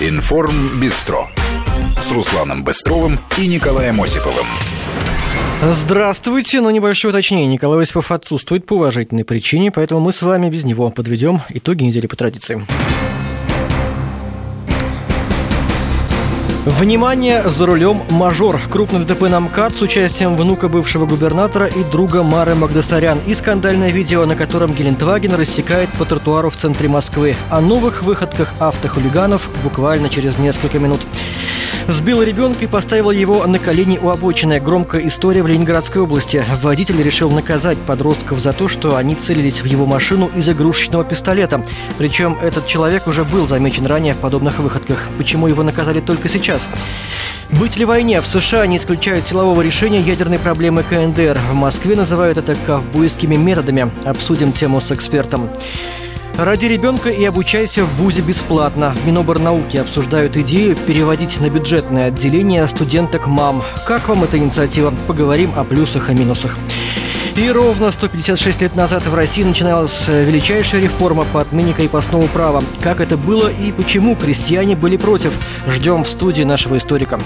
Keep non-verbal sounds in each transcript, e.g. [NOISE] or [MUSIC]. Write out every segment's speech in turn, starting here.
Информ Бистро с Русланом Быстровым и Николаем Осиповым. Здравствуйте, но небольшое уточнение. Николай Осипов отсутствует по уважительной причине, поэтому мы с вами без него подведем итоги недели по традиции. Внимание, за рулем мажор. Крупный ДТП на МКАД с участием внука бывшего губернатора и друга Мары Магдасарян. И скандальное видео, на котором Гелендваген рассекает по тротуару в центре Москвы. О новых выходках автохулиганов буквально через несколько минут. Сбил ребенка и поставил его на колени у обочины. Громкая история в Ленинградской области. Водитель решил наказать подростков за то, что они целились в его машину из игрушечного пистолета. Причем этот человек уже был замечен ранее в подобных выходках. Почему его наказали только сейчас? Быть ли войне в США не исключают силового решения ядерной проблемы КНДР. В Москве называют это ковбойскими методами. Обсудим тему с экспертом. Ради ребенка и обучайся в ВУЗе бесплатно. Миноборнауки обсуждают идею переводить на бюджетное отделение студенток мам. Как вам эта инициатива? Поговорим о плюсах и минусах. И ровно 156 лет назад в России начиналась величайшая реформа по отмене крепостного права. Как это было и почему крестьяне были против? Ждем в студии нашего историка.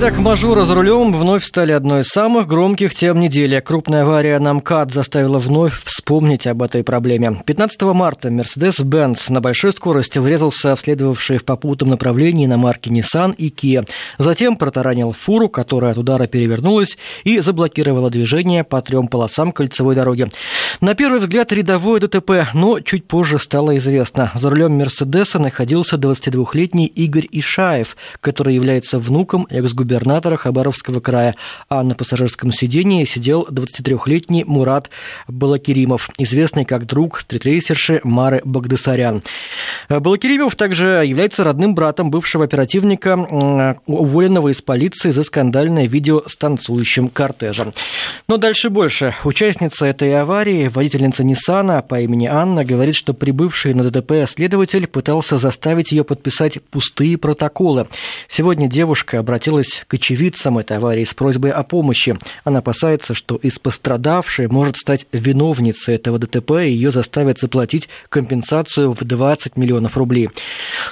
Итак, мажоры за рулем вновь стали одной из самых громких тем недели. Крупная авария на МКАД заставила вновь вспомнить об этой проблеме. 15 марта Mercedes-Benz на большой скорости врезался в следовавшие в попутном направлении на марке Nissan и Kia. Затем протаранил фуру, которая от удара перевернулась и заблокировала движение по трем полосам кольцевой дороги. На первый взгляд рядовое ДТП, но чуть позже стало известно. За рулем Мерседеса находился 22-летний Игорь Ишаев, который является внуком экс-губернатора губернатора Хабаровского края, а на пассажирском сидении сидел 23-летний Мурат Балакиримов, известный как друг стритрейсерши Мары Багдасарян. Балакиримов также является родным братом бывшего оперативника, уволенного из полиции за скандальное видео с танцующим кортежем. Но дальше больше. Участница этой аварии, водительница Ниссана по имени Анна, говорит, что прибывший на ДТП следователь пытался заставить ее подписать пустые протоколы. Сегодня девушка обратилась к очевидцам этой аварии с просьбой о помощи. Она опасается, что из пострадавшей может стать виновницей этого ДТП, и ее заставят заплатить компенсацию в 20 миллионов рублей.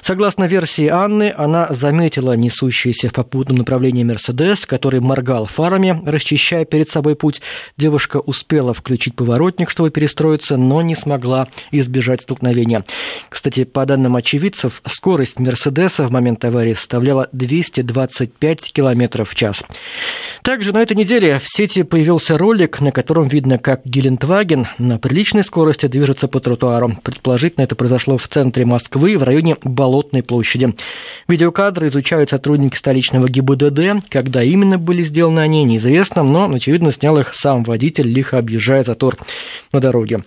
Согласно версии Анны, она заметила несущийся в попутном направлении Мерседес, который моргал фарами, расчищая перед собой путь. Девушка успела включить поворотник, чтобы перестроиться, но не смогла избежать столкновения. Кстати, по данным очевидцев, скорость Мерседеса в момент аварии составляла 225 км в час. Также на этой неделе в сети появился ролик, на котором видно, как Гелендваген на приличной скорости движется по тротуару. Предположительно, это произошло в центре Москвы, в районе Болотной площади. Видеокадры изучают сотрудники столичного ГИБДД. Когда именно были сделаны они, неизвестно, но, очевидно, снял их сам водитель, лихо объезжая затор на дороге.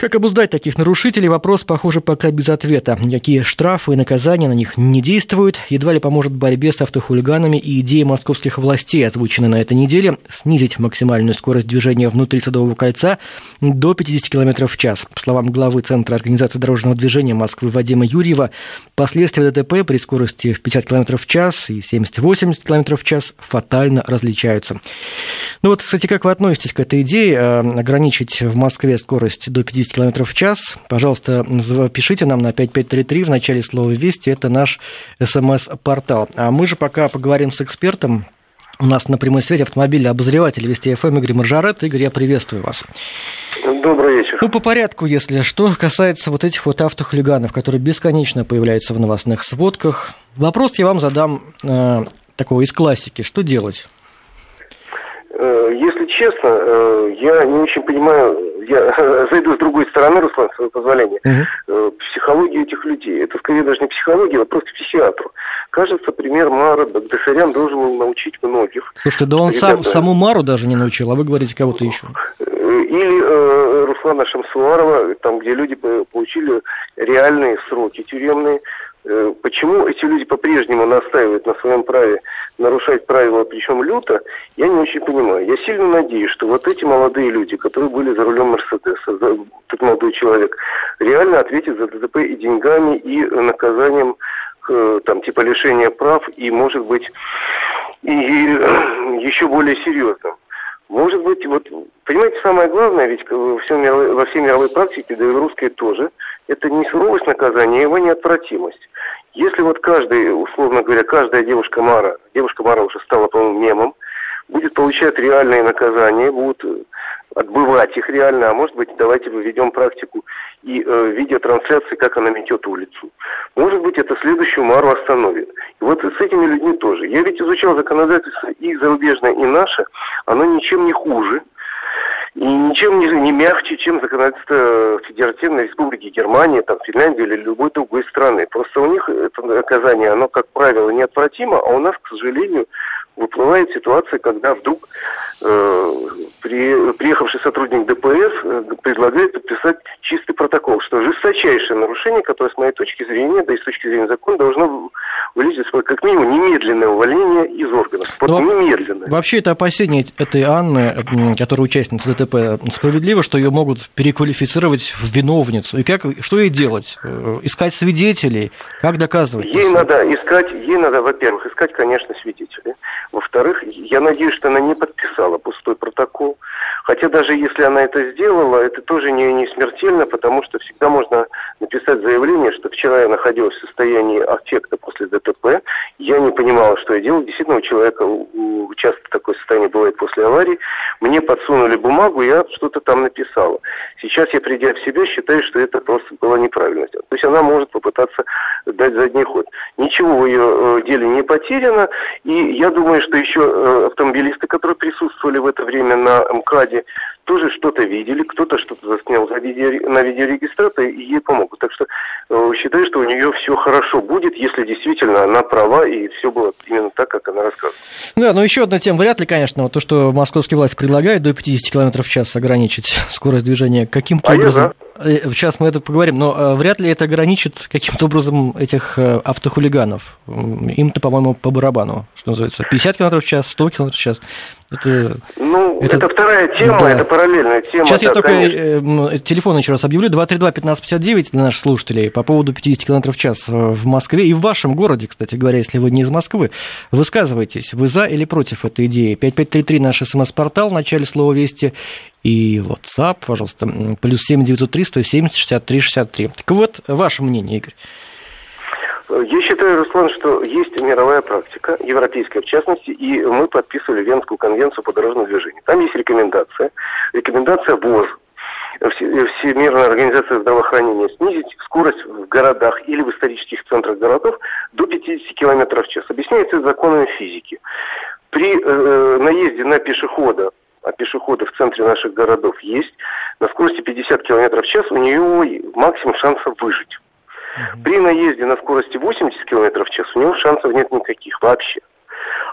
Как обуздать таких нарушителей, вопрос, похоже, пока без ответа. Никакие штрафы и наказания на них не действуют. Едва ли поможет борьбе с автохулиганами и идеи московских властей, озвученные на этой неделе, снизить максимальную скорость движения внутри Садового кольца до 50 км в час. По словам главы Центра организации дорожного движения Москвы Вадима Юрьева, последствия ДТП при скорости в 50 км в час и 70-80 км в час фатально различаются. Ну вот, кстати, как вы относитесь к этой идее э, ограничить в Москве скорость до 50 км в час? Пожалуйста, пишите нам на 5533 в начале слова «Вести». Это наш смс-портал. А мы же пока поговорим с экспертом. У нас на прямой связи автомобильный обозреватель Вести ФМ Игорь Маржарет. Игорь, я приветствую вас. Добрый вечер. Ну, по порядку, если что касается вот этих вот автохулиганов, которые бесконечно появляются в новостных сводках. Вопрос я вам задам э, такого из классики. Что делать? Э, если честно, э, я не очень понимаю, я [LAUGHS] зайду с другой стороны, Руслан, с своего позволения, uh-huh. психологию этих людей. Это скорее даже не психология, а просто психиатру. Кажется, пример Мара Багдасарян должен научить многих. Слушайте, да он сам, саму Мару даже не научил, а вы говорите кого-то еще. Или э, Руслана Шамсуарова, там, где люди получили реальные сроки тюремные, Э, почему эти люди по-прежнему настаивают на своем праве нарушать правила, причем люто, я не очень понимаю. Я сильно надеюсь, что вот эти молодые люди, которые были за рулем Мерседеса, этот молодой человек, реально ответят за ДТП и деньгами, и наказанием э, там типа лишения прав, и может быть и еще более серьезным. Может быть, вот, понимаете, самое главное, ведь во всей мировой, во всей мировой практике, да и в русской тоже, это не суровость наказания, а его неотвратимость. Если вот каждый, условно говоря, каждая девушка Мара, девушка Мара уже стала, по-моему, мемом, будет получать реальные наказания, будут отбывать их реально, а может быть, давайте введем практику и э, видеотрансляции, как она метет улицу. Может быть, это следующую Мару остановит. И вот с этими людьми тоже. Я ведь изучал законодательство и зарубежное, и наше. Оно ничем не хуже. Ничем не, не мягче, чем законодательство Федеративной Республики Германии, там, Финляндии или любой другой страны. Просто у них это наказание, оно, как правило, неотвратимо, а у нас, к сожалению, выплывает ситуация, когда вдруг э, при, приехавший сотрудник ДПС э, предлагает подписать чистый протокол, что жесточайшее нарушение, которое, с моей точки зрения, да и с точки зрения закона, должно вылезть как минимум немедленное увольнение из органов. Вот Но немедленное. Вообще это опасение этой Анны, которая участница ДТП, справедливо, что ее могут переквалифицировать в виновницу. И как, что ей делать? Э, искать свидетелей? Как доказывать? Ей надо искать, ей надо, во-первых, искать, конечно, свидетелей. Во-вторых, я надеюсь, что она не подписала пустой протокол. Хотя даже если она это сделала, это тоже не, не смертельно, потому что всегда можно написать заявление, что вчера я находилась в состоянии аффекта после ДТП, я не понимала, что я делал. Действительно, у человека часто такое состояние бывает после аварии. Мне подсунули бумагу, я что-то там написала. Сейчас я, придя в себя, считаю, что это просто была неправильность. То есть она может попытаться дать задний ход. Ничего в ее э, деле не потеряно, и я думаю, что еще э, автомобилисты, которые присутствовали в это время на МКАДе, тоже что-то видели, кто-то что-то заснял за видео, на видеорегистратор и ей помогут. Так что э, считаю, что у нее все хорошо будет, если действительно она права и все было именно так, как она рассказывала. Да, но еще одна тема, вряд ли, конечно, вот то, что московские власти предлагают до 50 км в час ограничить скорость движения, каким-то а образом... Э, сейчас мы это поговорим, но э, вряд ли это ограничит каким-то образом этих э, автохулиганов. Им-то, по-моему, по барабану, что называется. 50 км в час, 100 км в час. Это, ну, это, это вторая тема, да. это параллельная тема. Сейчас да, я только конечно. телефон еще раз объявлю. 232-1559 для наших слушателей по поводу 50 км в час в Москве и в вашем городе, кстати говоря, если вы не из Москвы. Высказывайтесь, вы за или против этой идеи. 5533 наш смс-портал в начале слова «Вести» и WhatsApp, пожалуйста, плюс 7 903 170 63 63. Так вот, ваше мнение, Игорь. Я считаю, Руслан, что есть мировая практика, европейская в частности, и мы подписывали Венскую конвенцию по дорожному движению. Там есть рекомендация, рекомендация ВОЗ, Всемирная организация здравоохранения, снизить скорость в городах или в исторических центрах городов до 50 км в час. Объясняется законами физики. При э, э наезде на пешехода а пешеходы в центре наших городов есть, на скорости 50 км в час у нее максимум шансов выжить. При наезде на скорости 80 км в час у него шансов нет никаких вообще.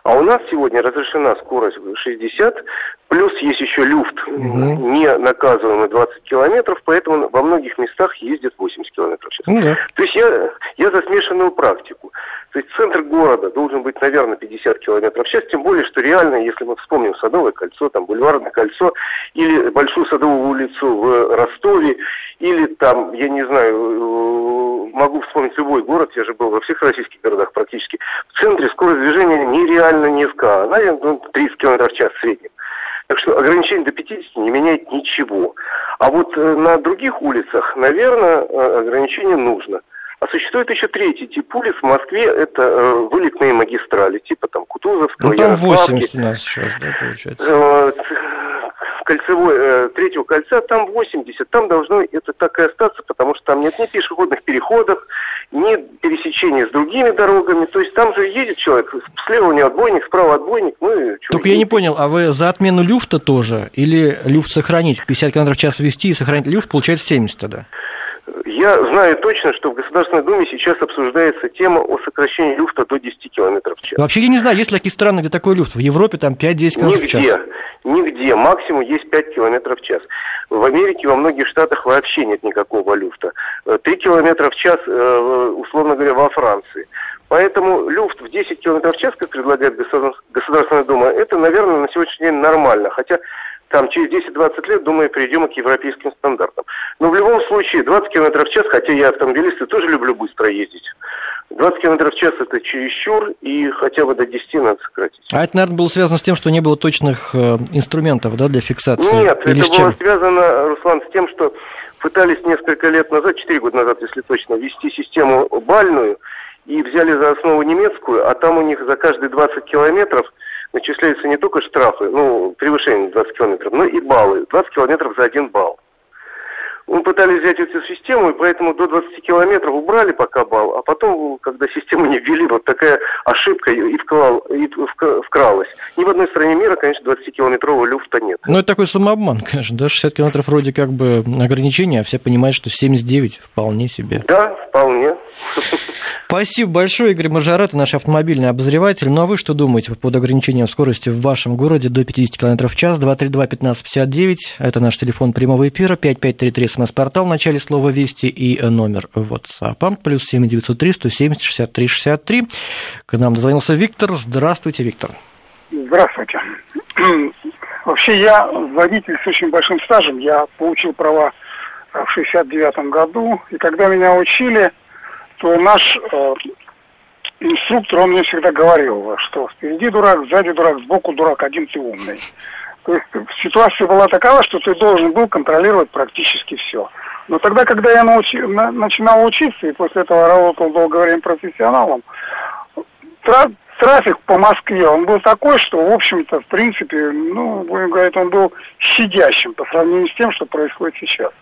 А у нас сегодня разрешена скорость 60, плюс есть еще люфт, угу. не наказываемый 20 километров, поэтому во многих местах ездят 80 километров в час. Угу. То есть я, я за смешанную практику. То есть центр города должен быть, наверное, 50 километров в час, тем более, что реально, если мы вспомним Садовое кольцо, там Бульварное кольцо, или Большую Садовую улицу в Ростове, или там, я не знаю, э, могу вспомнить любой город, я же был во всех российских городах практически, в центре скорость движения нереально низка, она ну, 30 км в час в среднем. Так что ограничение до 50 не меняет ничего. А вот э, на других улицах, наверное, э, ограничение нужно. А существует еще третий тип улиц в Москве, это э, вылетные магистрали, типа там Кутузовского, ну, там 80 у нас сейчас, да, получается. Э, кольцевой, э, третьего кольца, там 80, там должно это так и остаться, потому что там нет ни пешеходных переходов, ни пересечения с другими дорогами, то есть там же едет человек, слева у него отбойник, справа отбойник, ну и... Только я не понял, а вы за отмену люфта тоже, или люфт сохранить, 50 км в час вести и сохранить? Люфт, получается 70 тогда? Я знаю точно, что в Государственной Думе сейчас обсуждается тема о сокращении люфта до 10 км в час. Вообще я не знаю, есть ли такие страны, где такой люфт. В Европе там 5-10 км в час. Нигде, нигде. Максимум есть 5 км в час. В Америке, во многих штатах вообще нет никакого люфта. 3 км в час, э, условно говоря, во Франции. Поэтому люфт в 10 км в час, как предлагает Государственная Дума, это, наверное, на сегодняшний день нормально. Хотя там через 10-20 лет, думаю, перейдем к европейским стандартам. Но в любом случае 20 км в час, хотя я автомобилист и тоже люблю быстро ездить. 20 км в час это чересчур, и хотя бы до 10 надо сократить. А это, наверное, было связано с тем, что не было точных э, инструментов да, для фиксации? Нет, Или это было связано, Руслан, с тем, что пытались несколько лет назад, 4 года назад, если точно, ввести систему бальную, и взяли за основу немецкую, а там у них за каждые 20 километров начисляются не только штрафы, ну, превышение 20 километров, но и баллы. 20 километров за один балл. Мы пытались взять эту систему, и поэтому до 20 километров убрали пока балл, а потом, когда систему не ввели, вот такая ошибка и, вклал, и вкралась. Ни в одной стране мира, конечно, 20-километрового люфта нет. Ну, это такой самообман, конечно, да, 60 километров вроде как бы ограничения, а все понимают, что 79 вполне себе. Да, вполне. Спасибо большое, Игорь Мажорет, наш автомобильный обозреватель. Ну, а вы что думаете по поводу ограничения скорости в вашем городе до 50 км в час? 232-1559, это наш телефон прямого эфира, 5533 смс-портал в начале слова «Вести» и номер WhatsApp. Плюс 7903 170 63 63. К нам дозвонился Виктор. Здравствуйте, Виктор. Здравствуйте. [CLEARS THROAT] Вообще я водитель с очень большим стажем. Я получил права в 69 году. И когда меня учили, то наш э, инструктор, он мне всегда говорил, что впереди дурак, сзади дурак, сбоку дурак, один ты умный. То есть ситуация была такова, что ты должен был контролировать практически все. Но тогда, когда я научи, на, начинал учиться и после этого работал долгое время профессионалом, тра, трафик по Москве, он был такой, что, в общем-то, в принципе, ну, будем говорить, он был щадящим по сравнению с тем, что происходит сейчас.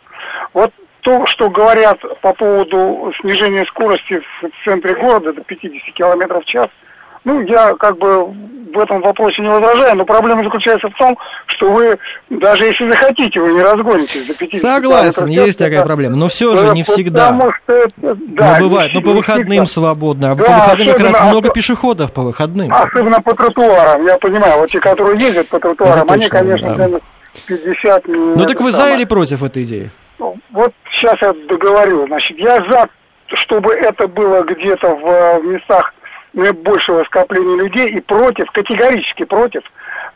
Вот то, что говорят по поводу снижения скорости в центре города до 50 км в час – ну, я как бы в этом вопросе не возражаю, но проблема заключается в том, что вы, даже если захотите, вы не разгонитесь за 50 Согласен, есть такая проблема, но все же не всегда. Потому что это, да, ну, бывает, но по выходным всегда. свободно, а да, по выходным как раз много пешеходов по выходным. Особенно по тротуарам, я понимаю, вот те, которые ездят по тротуарам, они, конечно, да. 50... Ну так вы за или против этой идеи? Ну, вот сейчас я договорю, значит, я за, чтобы это было где-то в местах большего скопления людей и против, категорически против,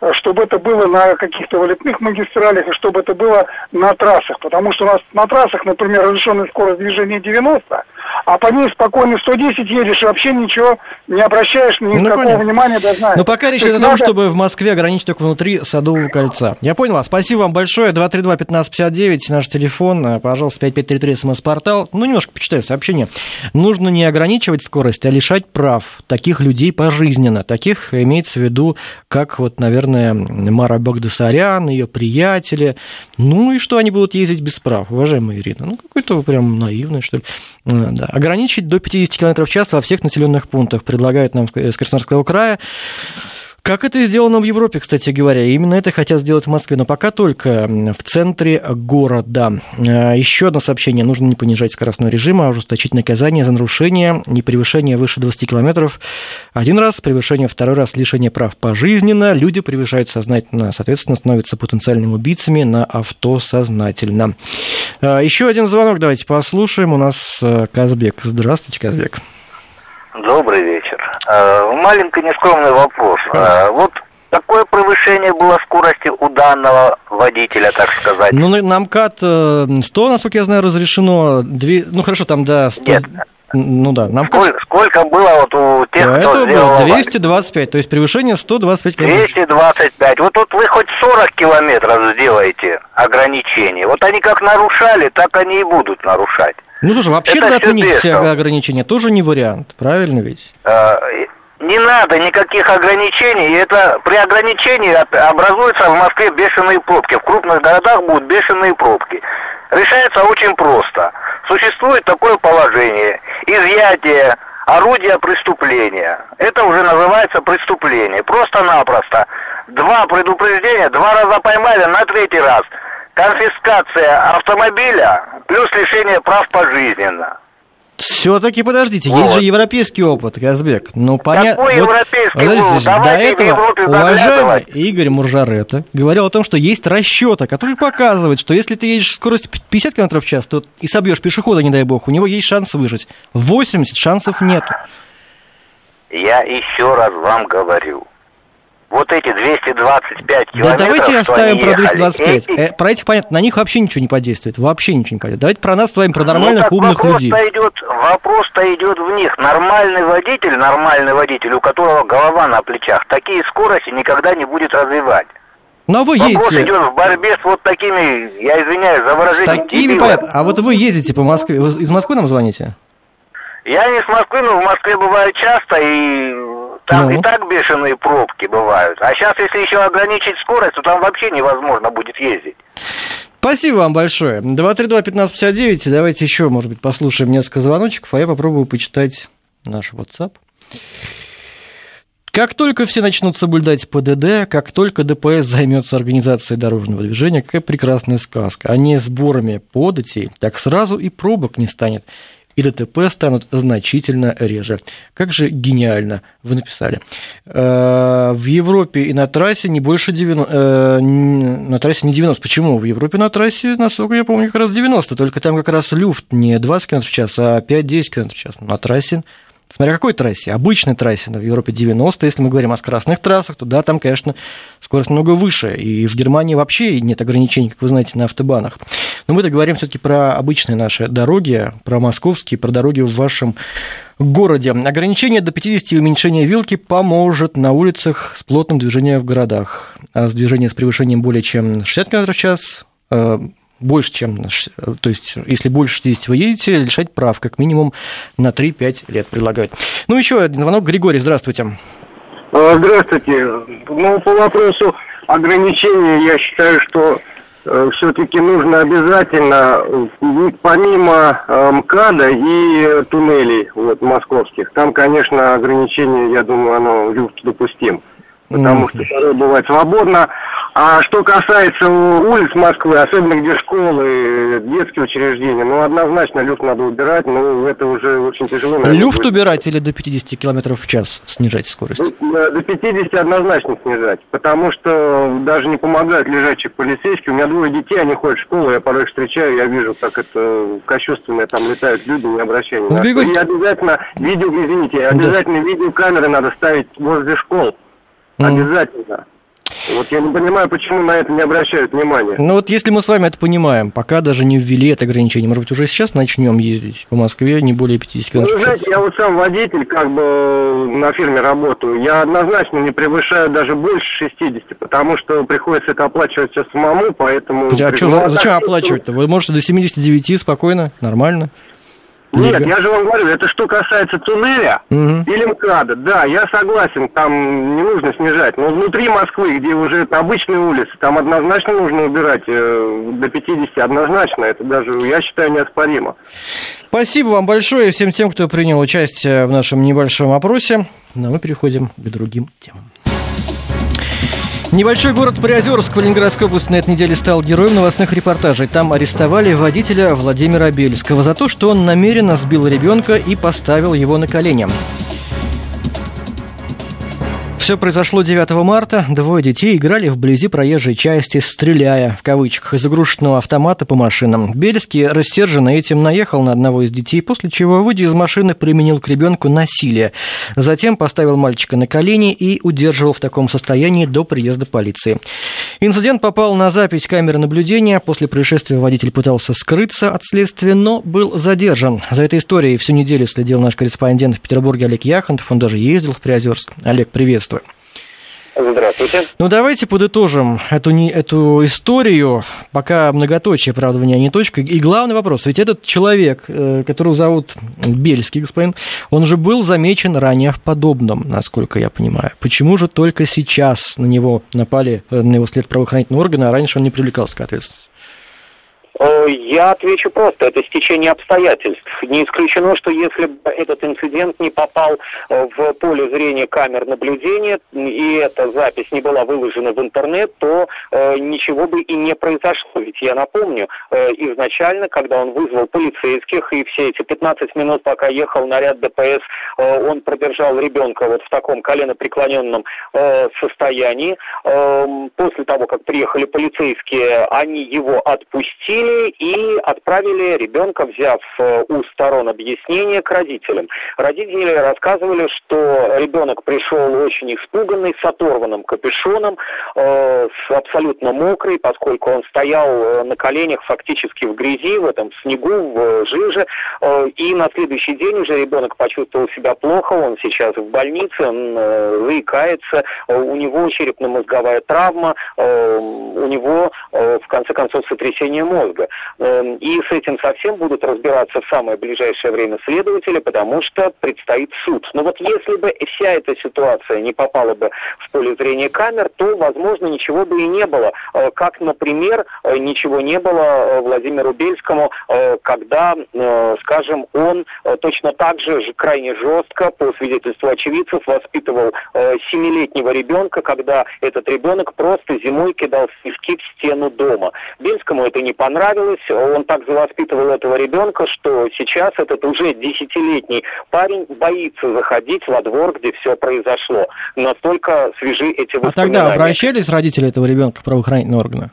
э, чтобы это было на каких-то вылетных магистралях и чтобы это было на трассах. Потому что у нас на трассах, например, разрешенная скорость движения 90, а по ней спокойно 110 едешь и вообще ничего не обращаешь никакого ну, внимания даже Но пока речь идет о том, надо... чтобы в Москве ограничить только внутри Садового кольца. Я понял. Спасибо вам большое. 232-1559, наш телефон. Э, пожалуйста, 5533 смс-портал. Ну, немножко почитаю сообщение. Нужно не ограничивать скорость, а лишать прав таких людей пожизненно. Таких имеется в виду, как вот, наверное, Мара Багдасарян, ее приятели. Ну и что они будут ездить без прав, уважаемая Ирина? Ну, какой-то прям наивный, что ли. Э, да. Ограничить до 50 км в час во всех населенных пунктах предлагают нам из Краснодарского края. Как это сделано в Европе, кстати говоря. Именно это хотят сделать в Москве, но пока только в центре города. А, Еще одно сообщение. Нужно не понижать скоростной режим, а ужесточить наказание за нарушение не превышение выше 20 километров один раз, превышение второй раз, лишение прав пожизненно. Люди превышают сознательно, соответственно, становятся потенциальными убийцами на авто сознательно. А, Еще один звонок давайте послушаем. У нас а, Казбек. Здравствуйте, Казбек. Добрый вечер. Э, маленький нескромный вопрос. Э, вот какое превышение было скорости у данного водителя, так сказать? Ну, на МКАД 100, э, насколько я знаю, разрешено. Две... Ну, хорошо, там, да, 100... Нет. Ну да, нам сколько, сколько было вот у тех, До кто сделал... было 225, то есть превышение 125 километров. 225. Вот тут вы хоть 40 километров сделаете ограничений. Вот они как нарушали, так они и будут нарушать. Ну что же, вообще это отменить все ограничения тоже не вариант, правильно ведь? А, не надо никаких ограничений. Это при ограничении образуются в Москве бешеные пробки. В крупных городах будут бешеные пробки. Решается очень просто. Существует такое положение. Изъятие орудия преступления. Это уже называется преступление. Просто-напросто. Два предупреждения, два раза поймали, на третий раз – конфискация автомобиля плюс лишение прав пожизненно. Все-таки подождите, вот. есть же европейский опыт, Казбек. Ну, понятно. Какой вот, европейский подождите, До этого уважаемый Игорь Муржарета говорил о том, что есть расчеты, которые показывают, что если ты едешь скорость 50 км в час, то и собьешь пешехода, не дай бог, у него есть шанс выжить. 80 шансов нету. Я еще раз вам говорю, вот эти 225 Да километров, давайте что оставим про ехали, 225. эти- Э, про этих, понятно, на них вообще ничего не подействует. Вообще ничего не подействует. Давайте про нас с вами, про Ну, нормальных, так умных людей. вопрос-то идет, вопрос-то идет в них. Нормальный водитель, нормальный водитель, у которого голова на плечах, такие скорости никогда не будет развивать. Ну а вы Вопрос едете идет в борьбе с вот такими, я извиняюсь за с выражение, такими, дебилами. понятно. А вот вы ездите по Москве. Вы из Москвы нам звоните? Я не с Москвы, но в Москве бывает часто, и там Ну. и так бешеные пробки бывают. А сейчас, если еще ограничить скорость, то там вообще невозможно будет ездить. Спасибо вам большое. 232-1559. Давайте еще, может быть, послушаем несколько звоночков, а я попробую почитать наш WhatsApp. Как только все начнут соблюдать ПДД, как только ДПС займется организацией дорожного движения, какая прекрасная сказка, а не сборами податей, так сразу и пробок не станет, и ДТП станут значительно реже. Как же гениально вы написали. Э, В Европе и на трассе не больше 90... э, На трассе не 90. Почему? В Европе на трассе, насколько я помню, как раз 90. Только там как раз люфт не 20 км в час, а 5-10 км в час. На трассе Смотря какой трассе, обычной трассе, в Европе 90, если мы говорим о скоростных трассах, то да, там, конечно, скорость много выше, и в Германии вообще нет ограничений, как вы знаете, на автобанах. Но мы-то говорим все-таки про обычные наши дороги, про московские, про дороги в вашем городе. Ограничение до 50 и уменьшение вилки поможет на улицах с плотным движением в городах. А с движением с превышением более чем 60 км в час э, больше, чем, то есть, если больше 60 вы едете, лишать прав, как минимум на 3-5 лет предлагают. Ну, еще один звонок. Григорий, здравствуйте. А, Здравствуйте. Ну, по вопросу ограничений, я считаю, что все-таки нужно обязательно, э, помимо э, МКАДа и э, туннелей вот, московских, там, конечно, ограничение, я думаю, оно допустим. Потому что порой бывает свободно. А что касается улиц Москвы, особенно где школы, детские учреждения, ну, однозначно люфт надо убирать, но это уже очень тяжело. наверное, Люфт будет. убирать или до 50 км в час снижать скорость? Ну, До 50 однозначно снижать, потому что даже не помогают лежачие полицейские. У меня двое детей, они ходят в школу, я порой их встречаю, я вижу, как это кощунственно там летают люди, не обращая Ну, на. Григорий- И обязательно видео, извините, обязательно видеокамеры надо ставить возле школ. Обязательно. Вот я не понимаю, почему на это не обращают внимания. Ну вот если мы с вами это понимаем, пока даже не ввели это ограничение, может быть, уже сейчас начнем ездить по Москве не более 50 Ну, км вы знаете, я вот сам водитель, как бы на фирме работаю. Я однозначно не превышаю даже больше 60, потому что приходится это оплачивать все самому, поэтому... А чё- Ну, а зачем оплачивать-то? Вы можете до 79 спокойно, нормально. Нет, Лига. я же вам говорю, это что касается туннеля Мгм. или МКАДа. Да, я согласен, там не нужно снижать. Но внутри Москвы, где уже это обычные улицы, там однозначно нужно убирать э, до 50, однозначно. Это даже, я считаю, неоспоримо. Спасибо вам большое всем тем, кто принял участие в нашем небольшом опросе. Ну, а мы переходим к другим темам. Небольшой город Приозерск в Ленинградской области на этой неделе стал героем новостных репортажей. Там арестовали водителя Владимира Бельского за то, что он намеренно сбил ребенка и поставил его на колени. Все произошло 9 марта. Двое детей играли вблизи проезжей части, стреляя, в кавычках, из игрушечного автомата по машинам. Бельский, рассерженный этим, наехал на одного из детей, после чего, выйдя из машины, применил к ребенку насилие. Затем поставил мальчика на колени и удерживал в таком состоянии до приезда полиции. Инцидент попал на запись камеры наблюдения. После происшествия водитель пытался скрыться от следствия, но был задержан. За этой историей всю неделю следил наш корреспондент в Петербурге Олег Яхонтов. Он даже ездил в Приозерск. Олег, приветствую. Здравствуйте. Ну, давайте подытожим эту, эту историю, пока многоточие, правда, в ней, а не точка. И главный вопрос, ведь этот человек, э, которого зовут Бельский господин, он же был замечен ранее в подобном, насколько я понимаю. Почему же только сейчас на него напали, э, на его след правоохранительные органы, а раньше он не привлекался к ответственности? Э, Я отвечу просто, это стечение обстоятельств. Не исключено, что если бы этот инцидент не попал э, в поле зрения камер наблюдения, и эта запись не была выложена в интернет, то э, ничего бы и не произошло. Ведь я напомню, изначально, когда он вызвал полицейских, и все эти 15 минут, пока ехал наряд ДПС, он продержал ребенка вот в таком коленопреклоненном э, состоянии. Эм, После того, как приехали полицейские, они его отпустили, родители и отправили ребенка, взяв э, у сторон объяснения, к родителям. Родители рассказывали, что ребенок пришел очень испуганный, с оторванным капюшоном, э, с абсолютно мокрый, поскольку он стоял э, на коленях фактически в грязи, в этом снегу, в жиже. Э, и на следующий день уже ребенок почувствовал себя плохо, он сейчас в больнице, он э, заикается, э, у него черепно-мозговая травма, э, у него, э, в конце концов, сотрясение мозга. Э, и с этим совсем будут разбираться в самое ближайшее время следователи, потому что предстоит суд. Но вот если бы вся эта ситуация не попала бы в поле зрения камер, то, возможно, ничего бы и не было. Э, как, например, э, ничего не было э, Владимиру Бельскому, когда, скажем, он точно так же крайне жестко, по свидетельству очевидцев, воспитывал семилетнего ребенка, когда этот ребенок просто зимой кидал снежки в стену дома. Бельскому это не понравилось, он так завоспитывал этого ребенка, что сейчас этот уже десятилетний парень боится заходить во двор, где все произошло. Настолько свежи эти воспоминания. А тогда обращались родители этого ребенка в правоохранительные органы?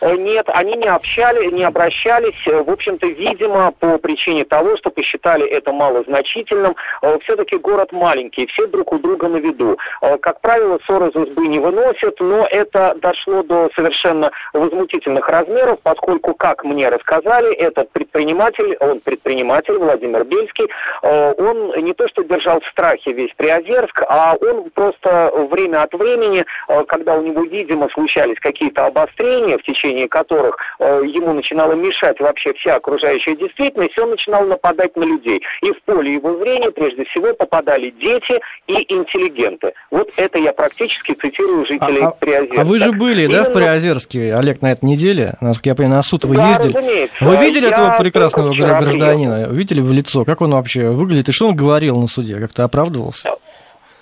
Э, нет, они не общали, не обращались, э, в общем-то, видимо, по причине того, что посчитали это малозначительным. Э, Все-таки город маленький, все друг у друга на виду. Как правило, ссоры из избы не выносят, но это дошло до совершенно возмутительных размеров, поскольку, как мне рассказали, этот предприниматель, он предприниматель, Владимир Бельский, он не то что держал в страхе весь Приозерск, а он просто время от времени, когда у него, видимо, случались какие-то обострения в течение течение которых э, ему начинала мешать вообще вся окружающая действительность, он начинал нападать на людей. И в поле его зрения прежде всего попадали дети и интеллигенты. Вот это я практически цитирую жителей а, Приозерска. А вы же были, Именно... да, в Приозерске, Олег, на этой неделе? Насколько я понимаю, на суд вы да, ездили. Разумеется. Вы видели я этого прекрасного гражданина? Видели в лицо? Как он вообще выглядит? И что он говорил на суде? Как-то оправдывался?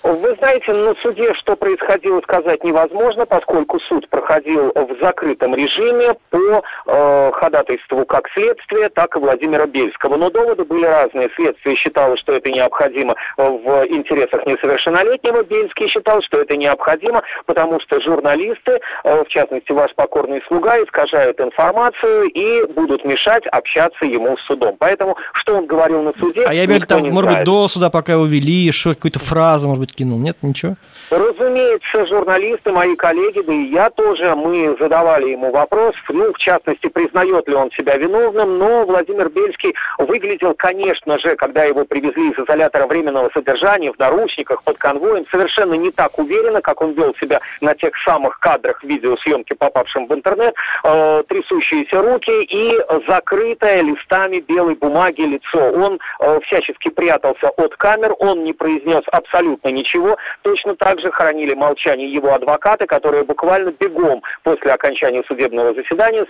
Вы знаете, на суде что происходило, сказать невозможно, поскольку суд проходил в закрытом режиме по э, ходатайству как следствия, так и Владимира Бельского. Но доводы были разные. Следствие считало, что это необходимо в интересах несовершеннолетнего. Бельский считал, что это необходимо, потому что журналисты, э, в частности ваш покорный слуга, искажают информацию и будут мешать общаться ему с судом. Поэтому, что он говорил на суде, А я имею в виду, может знает. быть, до суда, пока его вели, что какую-то фразу, может быть, кинул? Нет, ничего? Разумеется, журналисты, мои коллеги, да и я тоже, мы задавали ему вопрос, ну, в частности, признает ли он себя виновным, но Владимир Бельский выглядел, конечно же, когда его привезли из изолятора временного содержания в наручниках под конвоем, совершенно не так уверенно, как он вел себя на тех самых кадрах видеосъемки, попавшим в интернет, э, трясущиеся руки и закрытое листами белой бумаги лицо. Он э, всячески прятался от камер, он не произнес абсолютно ничего, точно так же хранили молчание его адвокаты, которые буквально бегом после окончания судебного заседания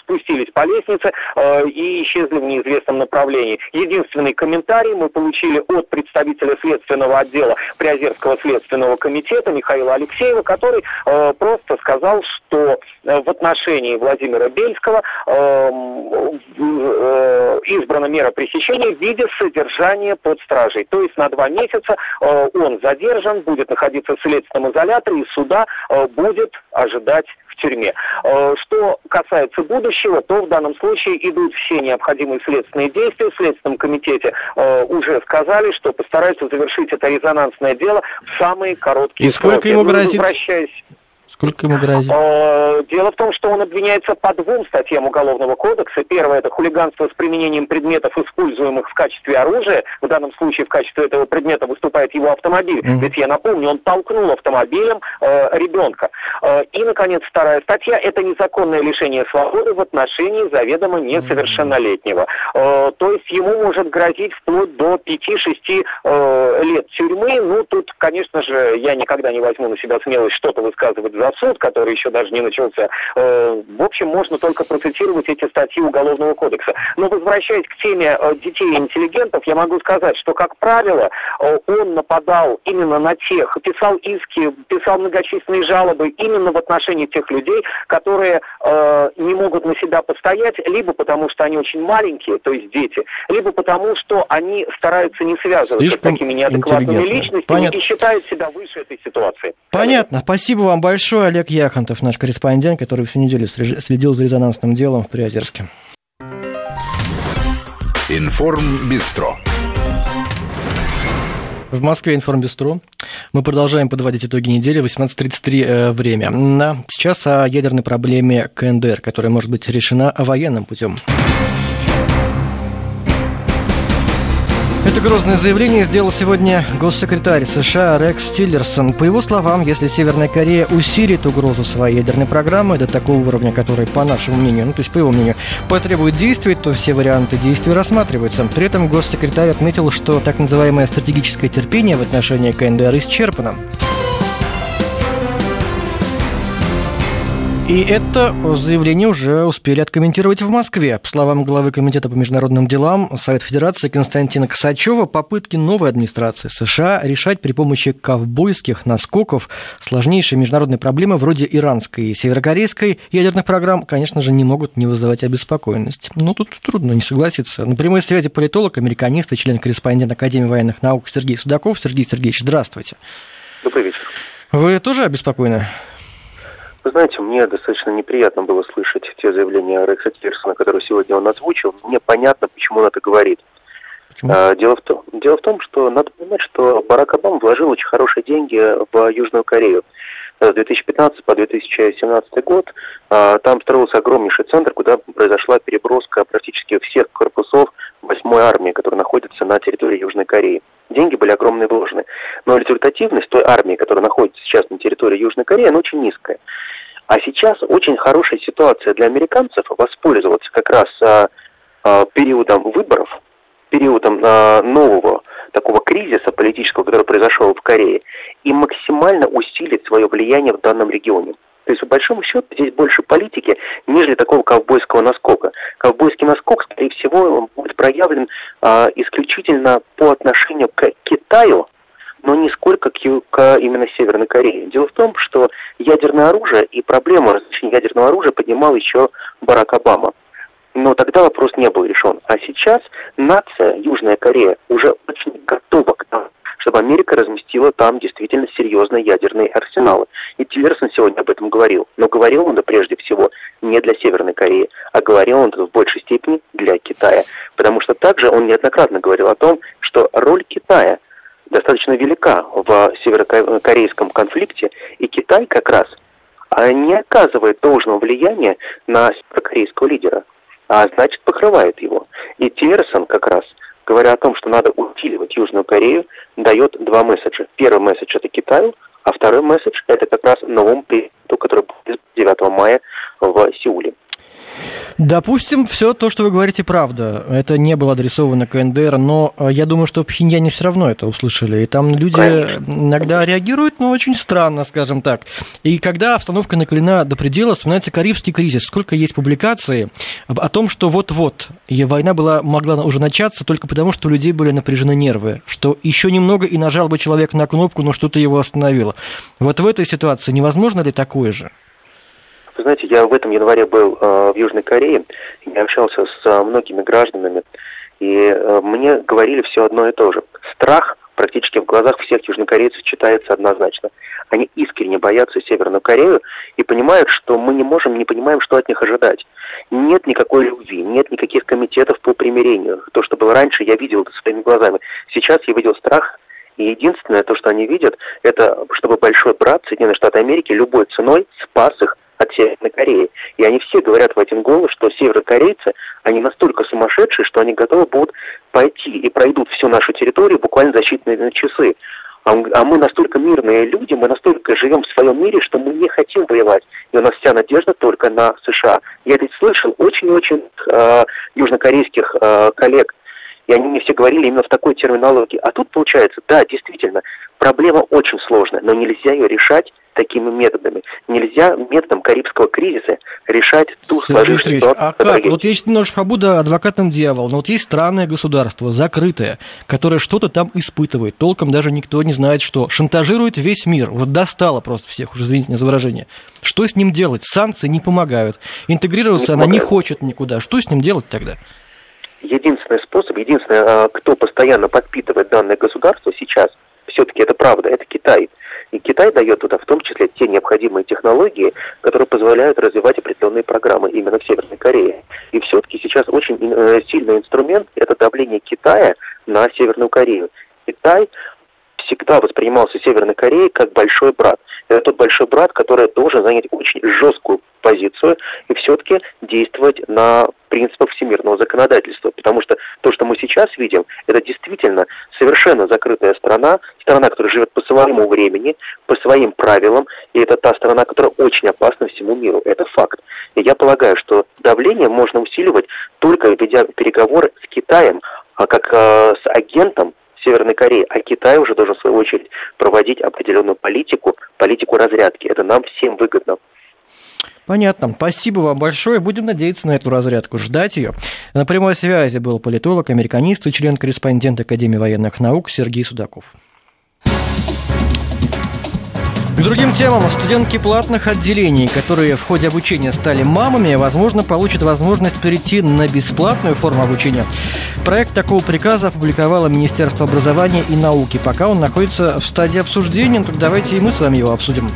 спустились по лестнице э, и исчезли в неизвестном направлении. Единственный комментарий мы получили от представителя следственного отдела Приозерского следственного комитета Михаила Алексеева, который э, просто сказал, что э, в отношении Владимира Бельского э, избрана мера пресечения в виде содержания под стражей. То есть на два месяца он задержан, будет находиться в следственном изоляторе, и суда э, будет ожидать в тюрьме. Э, что касается будущего, то в данном случае идут все необходимые следственные действия. В Следственном комитете э, уже сказали, что постараются завершить это резонансное дело в самые короткие И сколько сроки. ему грозит? Возвращаясь Сколько ему грозит? Э, дело в том, что он обвиняется по двум статьям Уголовного кодекса. Первое – это хулиганство с применением предметов, используемых в качестве оружия. В данном случае в качестве этого предмета выступает его автомобиль. Mm-hmm. Ведь я напомню, он толкнул автомобилем э, ребенка. Э, и, наконец, вторая статья – это незаконное лишение свободы в отношении заведомо несовершеннолетнего. Э, то есть ему может грозить вплоть до 5-6 э, лет тюрьмы. Ну, тут, конечно же, я никогда не возьму на себя смелость что-то высказывать за суд, который еще даже не начался. Э, в общем, можно только процитировать эти статьи Уголовного кодекса. Но возвращаясь к теме э, детей и интеллигентов, я могу сказать, что, как правило, э, он нападал именно на тех, писал иски, писал многочисленные жалобы именно в отношении тех людей, которые не могут на себя постоять, либо потому что они очень маленькие, то есть дети, либо потому что они стараются не связываться Слишком с такими неадекватными личностями Понятно. и считают себя выше этой ситуации. Понятно. Спасибо вам большое большое. Олег Яхонтов, наш корреспондент, который всю неделю следил за резонансным делом в Приозерске. Информ Бистро. В Москве информбюстро. Мы продолжаем подводить итоги недели. 18.33 э, время. Сейчас о ядерной проблеме КНДР, которая может быть решена военным путем. Это грозное заявление сделал сегодня госсекретарь США Рекс Тиллерсон. По его словам, если Северная Корея усилит угрозу своей ядерной программы до такого уровня, который, по нашему мнению, ну то есть по его мнению, потребует действий, то все варианты действий рассматриваются. При этом госсекретарь отметил, что так называемое стратегическое терпение в отношении КНДР исчерпано. И это заявление уже успели откомментировать в Москве. По словам главы Комитета по международным делам Совет Федерации Константина Косачева, попытки новой администрации США решать при помощи ковбойских наскоков сложнейшие международные проблемы вроде иранской и северокорейской ядерных программ, конечно же, не могут не вызывать обеспокоенность. Но тут трудно не согласиться. На прямой связи политолог, американист и член-корреспондент Академии военных наук Сергей Судаков. Сергей Сергеевич, здравствуйте. Добрый вечер. Вы тоже обеспокоены? Вы знаете, мне достаточно неприятно было слышать те заявления Рекса Тирсона, которые сегодня он озвучил. Мне понятно, почему он это говорит. Почему? А, дело, в том, дело в том, что надо понимать, что Барак Обама вложил очень хорошие деньги в Южную Корею. С 2015 по 2017 год а, там строился огромнейший центр, куда произошла переброска практически всех корпусов 8-й армии, которая находится на территории Южной Кореи. Деньги были огромные вложены. Но результативность той армии, которая находится сейчас на территории Южной Кореи, она очень низкая. А сейчас очень хорошая ситуация для американцев воспользоваться как раз а, а, периодом выборов, периодом а, нового такого кризиса политического, который произошел в Корее, и максимально усилить свое влияние в данном регионе. То есть, по большому счету, здесь больше политики, нежели такого ковбойского наскока. Ковбойский наскок, скорее всего, будет проявлен а, исключительно по отношению к Китаю, но не сколько к, к именно Северной Корее. Дело в том, что ядерное оружие и проблему размещения ядерного оружия поднимал еще Барак Обама. Но тогда вопрос не был решен. А сейчас нация, Южная Корея, уже очень готова к тому, чтобы Америка разместила там действительно серьезные ядерные арсеналы. И Тиллерсон сегодня об этом говорил. Но говорил он, да прежде всего, не для Северной Кореи, а говорил он в большей степени для Китая. Потому что также он неоднократно говорил о том, что роль Китая достаточно велика в северокорейском конфликте, и Китай как раз а, не оказывает должного влияния на северокорейского лидера, а значит покрывает его. И Тиллерсон как раз, говоря о том, что надо усиливать Южную Корею, дает два месседжа. Первый месседж это Китаю, а второй месседж это как раз новому президенту, который будет 9 мая в Сеуле. Допустим, все то, что вы говорите, правда. Это не было адресовано КНДР, но э, я думаю, что Пхеньяне все равно это услышали. И там люди иногда реагируют, но очень странно, скажем так. И когда обстановка наклена до предела, вспоминается Карибский кризис. Сколько есть публикаций о том, что вот-вот, война была, могла уже начаться только потому, что у людей были напряжены нервы, что еще немного и нажал бы человек на кнопку, но что-то его остановило. Вот в этой ситуации невозможно ли такое же? Вы знаете, я в этом январе был э, в Южной Корее, я общался с э, многими гражданами, и э, мне говорили все одно и то же. Страх практически в глазах всех южнокорейцев читается однозначно. Они искренне боятся Северную Корею и понимают, что мы не можем, не понимаем, что от них ожидать. Нет никакой любви, нет никаких комитетов по примирению. То, что было раньше, я видел это своими глазами. Сейчас я видел страх и единственное, то, что они видят, это чтобы большой брат Соединенные Штаты Америки любой ценой спас их от Северной Кореи. И они все говорят в один голос, что северокорейцы, они настолько сумасшедшие, что они готовы будут пойти и пройдут всю нашу территорию буквально за считанные часы. А, а мы настолько мирные люди, мы настолько живем в своем мире, что мы не хотим воевать. И у нас вся надежда только на США. Я ведь слышал очень-очень э, южнокорейских э, коллег, и они мне все говорили именно в такой терминологии. А тут получается, да, действительно, проблема очень сложная, но нельзя ее решать такими методами. Нельзя методом Карибского кризиса решать ту сложившуюся ситуацию. А как? Вот я немножко побуду адвокатом дьявола, но вот есть странное государство, закрытое, которое что-то там испытывает, толком даже никто не знает что, шантажирует весь мир, вот достало просто всех, уже извините меня за выражение. Что с ним делать? Санкции не помогают, интегрироваться не она не хочет никуда. Что с ним делать тогда? Единственный способ, единственное, а, кто постоянно подпитывает данное государство сейчас, все-таки это правда, это Китай. И Китай дает туда в том числе те необходимые технологии, которые позволяют развивать определенные программы именно в Северной Корее. И все-таки сейчас очень э, сильный инструмент – это давление Китая на Северную Корею. Китай всегда воспринимался Северной Кореей как большой брат. Это тот большой брат, который должен занять очень жесткую позицию и все-таки действовать на принципах всемирного законодательства. Потому что то, что мы сейчас видим, это действительно совершенно закрытая страна, страна, которая живет по своему времени, по своим правилам, и это та страна, которая очень опасна всему миру. Это факт. И я полагаю, что давление можно усиливать только ведя переговоры с Китаем, а как э, с агентом Северной Кореи, а Китай уже должен, в свою очередь, проводить определенную политику, политику разрядки. Это нам всем выгодно. Понятно. Спасибо вам большое. Будем надеяться на эту разрядку, ждать ее. На прямой связи был политолог, американист и член-корреспондент Академии военных наук Сергей Судаков. К другим темам. Студентки платных отделений, которые в ходе обучения стали мамами, возможно, получат возможность перейти на бесплатную форму обучения. Проект такого приказа опубликовало Министерство образования и науки. Пока он находится в стадии обсуждения, так давайте и мы с вами его обсудим.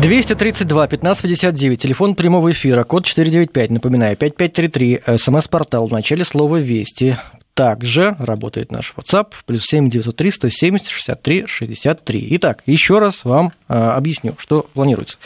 232 1559, телефон прямого эфира, код 495, напоминаю, 5533, смс-портал в начале слова «Вести». Также работает наш WhatsApp, плюс 7 903 170 63 63. Итак, еще раз вам э, объясню, что планируется.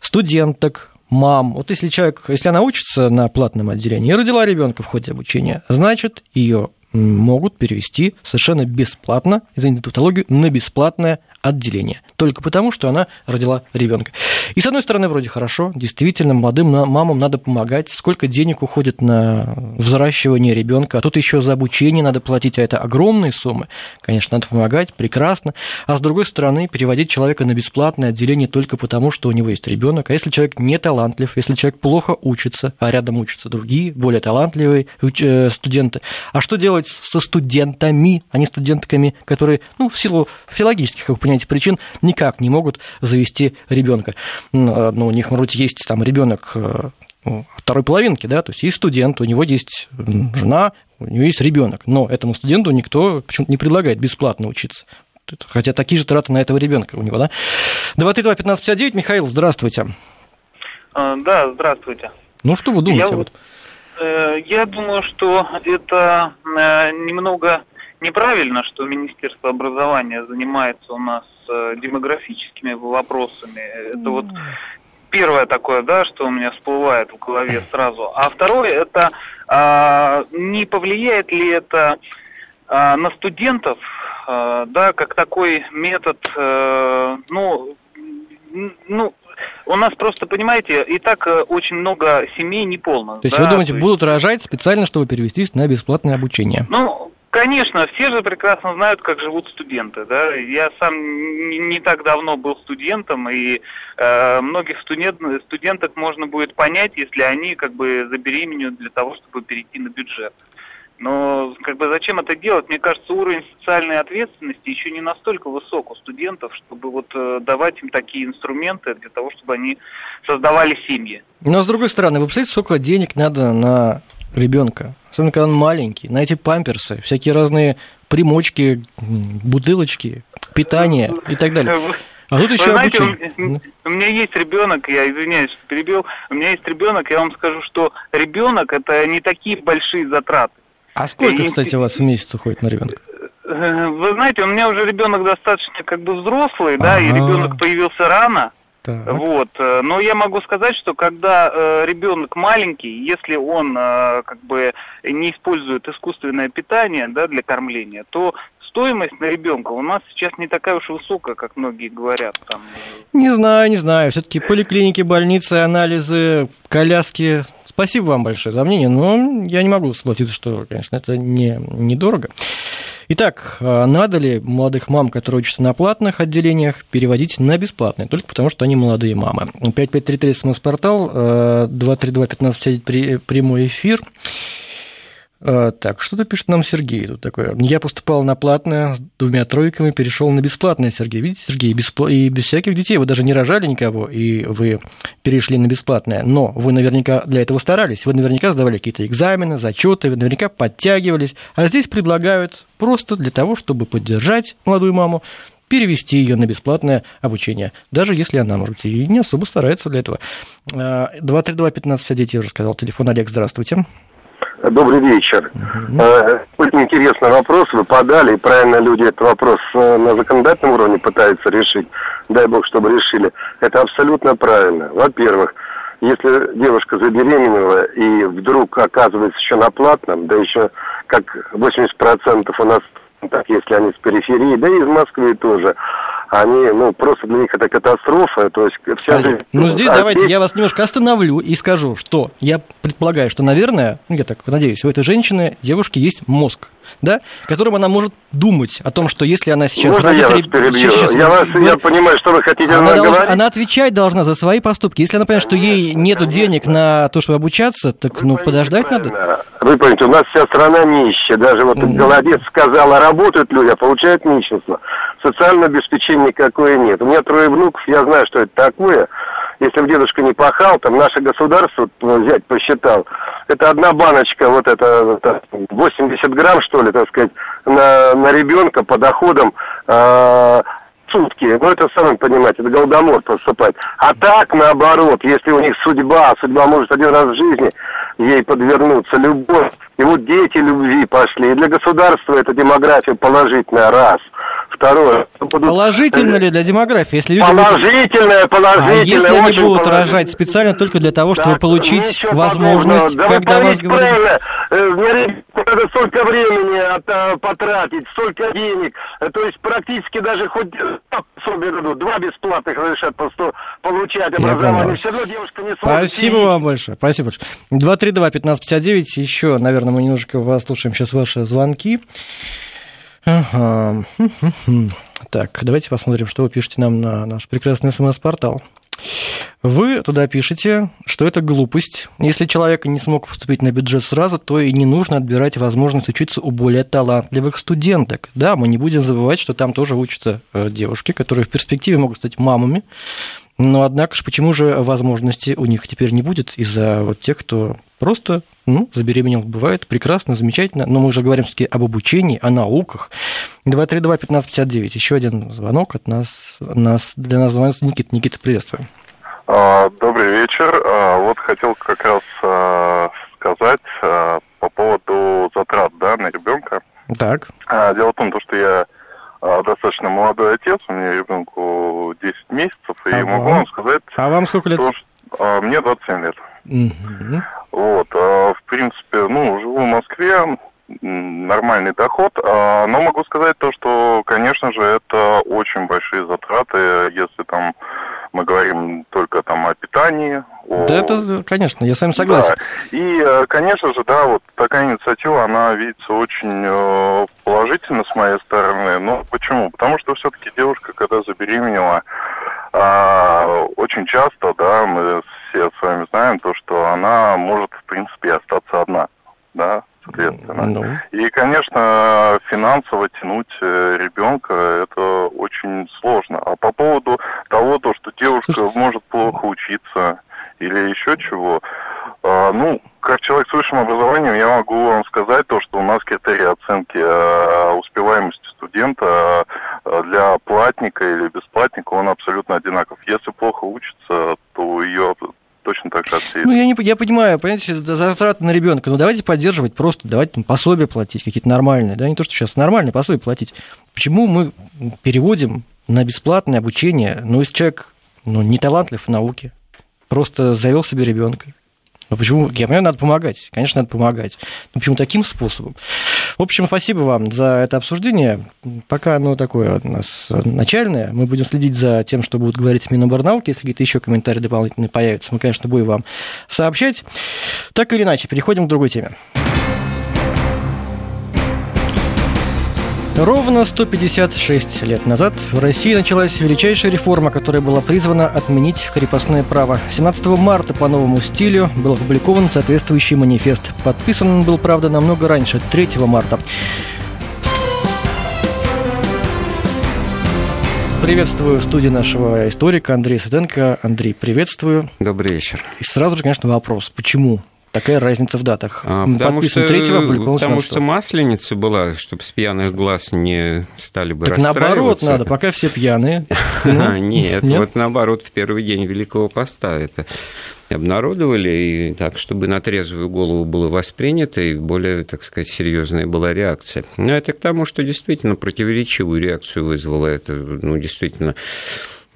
Студенток, мам. Вот если человек, если она учится на платном отделении и родила ребенка в ходе обучения, значит, ее могут перевести совершенно бесплатно, извините тавтологию, на бесплатное отделение. Только потому, что она родила ребенка. И с одной стороны, вроде хорошо, действительно, молодым мамам надо помогать. Сколько денег уходит на взращивание ребенка, а тут еще за обучение надо платить, а это огромные суммы. Конечно, надо помогать, прекрасно. А с другой стороны, переводить человека на бесплатное отделение только потому, что у него есть ребенок. А если человек не талантлив, если человек плохо учится, а рядом учатся другие, более талантливые э, студенты, а что делать со студентами, а не студентками, которые, ну, в силу филологических, как вы понимаете, причин никак не могут завести ребенка. Ну, у них, может быть, есть там ребенок э, ну, второй половинки, да, то есть есть студент, у него есть жена, у него есть ребенок, но этому студенту никто почему-то не предлагает бесплатно учиться. Хотя такие же траты на этого ребенка у него, да? 232-1559, Михаил, здравствуйте. А, да, здравствуйте. Ну, что вы думаете? Я, вот? Э, я думаю, что это э, немного неправильно, что Министерство образования занимается у нас э, демографическими вопросами. Это вот первое такое, да, что у меня всплывает в голове [CLEARS THROAT] сразу. А второе, это а, не повлияет ли это а, на студентов, а, да, как такой метод, а, ну, ну, у нас просто, понимаете, и так очень много семей неполных. То есть да? вы думаете, будут рожать специально, чтобы перевестись на бесплатное обучение? Ну, Конечно, все же прекрасно знают, как живут студенты. Да? Я сам не, не так давно был студентом, и э, многих студент, студенток можно будет понять, если они как бы забеременеют для того, чтобы перейти на бюджет. Но как бы зачем это делать? Мне кажется, уровень социальной ответственности еще не настолько высок у студентов, чтобы вот э, давать им такие инструменты для того, чтобы они создавали семьи. Но с другой стороны, вы представляете, сколько денег надо на ребенка, особенно когда он маленький, на эти памперсы, всякие разные примочки, бутылочки, питание и так далее. А тут еще знаете, обучение. У, меня есть ребенок, я извиняюсь, что перебил. У меня есть ребенок, я вам скажу, что ребенок это не такие большие затраты. А сколько, и, кстати, у вас в месяц уходит на ребенка? Э, вы знаете, у меня уже ребенок достаточно как бы взрослый, да, и ребенок появился рано. Так. Вот. Э, но я могу сказать, что когда э, ребенок маленький, если он э, как бы не использует искусственное питание да, для кормления, то стоимость на ребенка у нас сейчас не такая уж высокая, как многие говорят. Там. Не знаю, не знаю. Все-таки поликлиники, больницы, анализы, коляски. Спасибо вам большое за мнение, но я не могу согласиться, что, конечно, это не недорого. Итак, а надо ли молодых мам, которые учатся на платных отделениях, переводить на бесплатные, только потому что они молодые мамы? 5533 смс-портал, 232-1559 прямой эфир. А, так, что-то пишет нам Сергей тут такое. Я поступал на платное с двумя тройками, перешел на бесплатное, Сергей. Видите, Сергей, беспла... и без всяких детей. Вы даже не рожали никого, и вы перешли на бесплатное. Но вы наверняка для этого старались. Вы наверняка сдавали какие-то экзамены, зачеты, вы наверняка подтягивались. А здесь предлагают просто для того, чтобы поддержать молодую маму, перевести ее на бесплатное обучение, даже если она, может, и не особо старается для этого. 232-1559, я уже сказал, телефон Олег, здравствуйте. Добрый вечер. Угу. Очень интересный вопрос. Вы подали, и правильно люди этот вопрос э, на законодательном уровне пытаются решить. Дай бог, чтобы решили. Это абсолютно правильно. Во-первых, если девушка забеременела и вдруг оказывается еще на платном, да еще как 80% у нас так, если они с периферии, да и из Москвы тоже, они, ну, просто для них это катастрофа, то есть вся Олег, жизнь... Ну, здесь а давайте здесь... я вас немножко остановлю и скажу, что я предполагаю, что, наверное, ну, я так надеюсь, у этой женщины, девушки, есть мозг, да, которым она может думать о том, что если она сейчас... Можно я вас перебью? Сейчас, я, вас, вы... я понимаю, что вы хотите она, должна, она отвечать должна за свои поступки. Если она понимает, что ей нет денег на то, чтобы обучаться, так, вы ну, подождать правильно. надо. Вы понимаете, у нас вся страна нищая. Даже вот mm-hmm. голодец сказал, а работают люди, а получают нищенство. Социальное обеспечение никакое нет. У меня трое внуков, я знаю, что это такое если бы дедушка не пахал, там наше государство, ну, взять, посчитал, это одна баночка, вот это, это 80 грамм, что ли, так сказать, на, на ребенка по доходам э, сутки. Ну, это сами понимаете, это голодомор поступает. А так, наоборот, если у них судьба, судьба может один раз в жизни ей подвернуться, любовь, и вот дети любви пошли. И для государства это демография положительная, раз – Второе. Положительно ли для демографии? Если люди положительное, будут... положительное. А если они будут рожать специально только для того, чтобы так, получить возможность, да когда вас говорят... Правильно. Надо столько времени от, потратить, столько денег. То есть практически даже хоть два бесплатных разрешат получать образование. Все равно девушка не сможет. Спасибо вам большое. Спасибо большое. 232-1559. Еще, наверное, мы немножко вас слушаем сейчас ваши звонки. Ага. [LAUGHS] Так, давайте посмотрим, что вы пишете нам на наш прекрасный смс-портал. Вы туда пишете, что это глупость. Если человек не смог поступить на бюджет сразу, то и не нужно отбирать возможность учиться у более талантливых студенток. Да, мы не будем забывать, что там тоже учатся э, девушки, которые в перспективе могут стать мамами. Но, однако же, почему же возможности у них теперь не будет из-за вот тех, кто просто ну, забеременел, бывает прекрасно, замечательно, но мы уже говорим все-таки об обучении, о науках. 232-1559, еще один звонок от нас, нас для нас звонит Никита. Никита, приветствую. А, добрый вечер. А, вот хотел как раз а, сказать по поводу затрат да, на ребенка. Так. Дело в том, что я достаточно молодой отец, у меня ребенку 10 месяцев, и а могу вам? сказать... А вам сколько лет? Что, мне 27 лет. Угу. Вот, в принципе, ну, живу в Москве, нормальный доход, но могу сказать то, что, конечно же, это очень большие затраты, если там мы говорим только там о питании. О... Да, это, конечно, я с вами согласен. Да. И, э, конечно же, да, вот такая инициатива, она видится очень э, положительно с моей стороны. Но почему? Потому что все-таки девушка, когда забеременела, очень часто, да, мы все с вами знаем то, что она может, в принципе, остаться одна, да, соответственно. Ну. И, конечно, финансово тянуть э, ребенка это очень сложно. А по поводу того, то, что девушка Слушай... может плохо учиться или еще чего, а, ну, как человек с высшим образованием, я могу вам сказать то, что у нас критерии оценки а, успеваемости студента а, для платника или бесплатника, он абсолютно одинаков. Если плохо учится, то ее точно так же отсеет. Ну, я, не, я понимаю, понимаете, затраты на ребенка. Ну, давайте поддерживать просто, давайте там пособия платить, какие-то нормальные, да, не то, что сейчас нормальные пособия платить. Почему мы переводим на бесплатное обучение, ну, если человек ну, не талантлив в науке, просто завел себе ребенка, ну почему? Я понимаю, надо помогать. Конечно, надо помогать. Но почему таким способом? В общем, спасибо вам за это обсуждение. Пока оно такое у нас начальное. Мы будем следить за тем, что будут говорить Миноборнауки. Если какие-то еще комментарии дополнительные появятся, мы, конечно, будем вам сообщать. Так или иначе, переходим к другой теме. Ровно 156 лет назад в России началась величайшая реформа, которая была призвана отменить крепостное право. 17 марта по новому стилю был опубликован соответствующий манифест. Подписан он был, правда, намного раньше, 3 марта. Приветствую в студии нашего историка Андрея Светенко. Андрей, приветствую. Добрый вечер. И сразу же, конечно, вопрос. Почему Такая разница в датах. А, потому что, 3 потому что масленица была, чтобы с пьяных глаз не стали бы так наоборот надо, пока все пьяные. [LAUGHS] Ну, нет, вот наоборот, в первый день Великого Поста это обнародовали, и так, чтобы на трезвую голову было воспринято, и более, так сказать, серьезная была реакция. Но это к тому, что действительно противоречивую реакцию вызвало это, ну, действительно,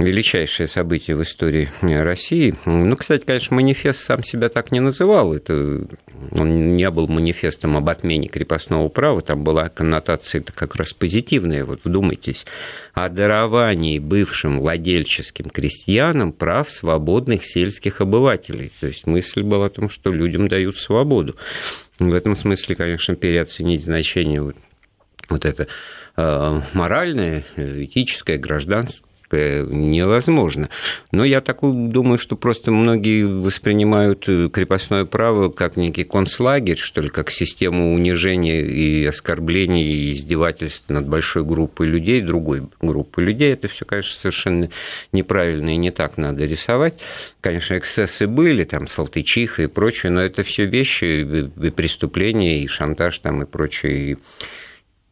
величайшее событие в истории России. Ну, кстати, конечно, манифест сам себя так не называл. Это, он не был манифестом об отмене крепостного права. Там была коннотация как раз позитивная. Вот вдумайтесь. О даровании бывшим владельческим крестьянам прав свободных сельских обывателей. То есть мысль была о том, что людям дают свободу. В этом смысле, конечно, переоценить значение вот, вот это э, моральное, этическое, гражданское невозможно. Но я так думаю, что просто многие воспринимают э, крепостное право как некий концлагерь, что ли, как систему унижения и оскорблений и издевательств над большой группой людей, другой группой людей. Это все, конечно, совершенно неправильно и не так надо рисовать. Конечно, эксцессы были, там, Салтычиха и прочее, но это все вещи, и преступления, и шантаж там и прочее, и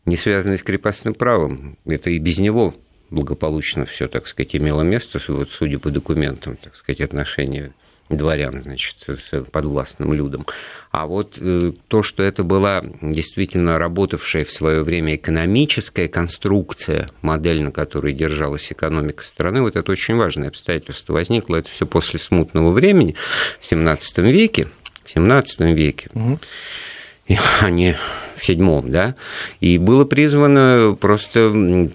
не связанные с крепостным правом. Это и без него благополучно все, так сказать, имело место, вот, судя по документам, так сказать, отношения дворян, значит, с подвластным людом. А вот э, то, что это была действительно работавшая в свое время экономическая конструкция, модель, на которой держалась экономика страны, вот это очень важное обстоятельство возникло. Это все после смутного времени, в 17 веке. В 17 веке. Угу. а не в седьмом, да, и было призвано просто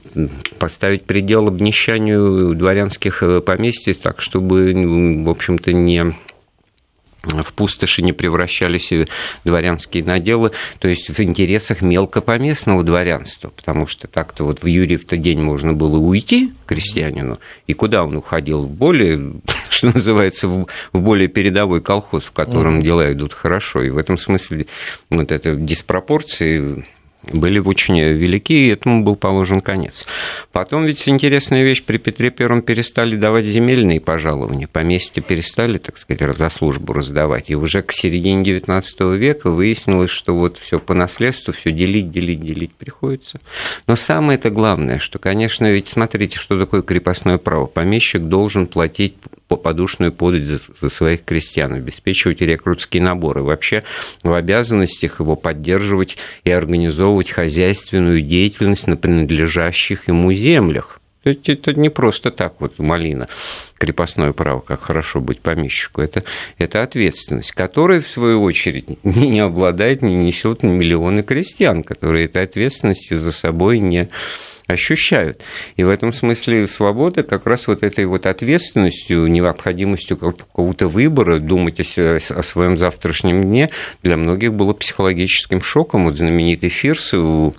поставить предел обнищанию дворянских э, поместьй так, чтобы, в общем-то, не в пустоши не превращались дворянские наделы, то есть в интересах мелкопоместного дворянства, потому что так-то вот в Юрьев-то день можно было уйти крестьянину, и куда он уходил? В более, [LAUGHS] что называется, в более передовой колхоз, в котором mm-hmm. дела идут хорошо, и в этом смысле вот эта диспропорции были очень велики, и этому был положен конец. Потом ведь интересная вещь, при Петре Первом перестали давать земельные пожалования, поместья перестали, так сказать, за службу раздавать, и уже к середине XIX века выяснилось, что вот все по наследству, все делить, делить, делить приходится. Но самое это главное, что, конечно, ведь смотрите, что такое крепостное право. Помещик должен платить подушную подать за, своих крестьян, обеспечивать рекрутские наборы. Вообще в обязанностях его поддерживать и организовывать хозяйственную деятельность на принадлежащих ему землях. Это, это не просто так вот малина, крепостное право, как хорошо быть помещику. Это, это ответственность, которая, в свою очередь, [LAUGHS] не, не обладает, не несет миллионы крестьян, которые этой ответственности за собой не ощущают. И в этом смысле свобода как раз вот этой вот ответственностью, необходимостью какого-то выбора, думать о, своем завтрашнем дне для многих было психологическим шоком. Вот знаменитый Фирс у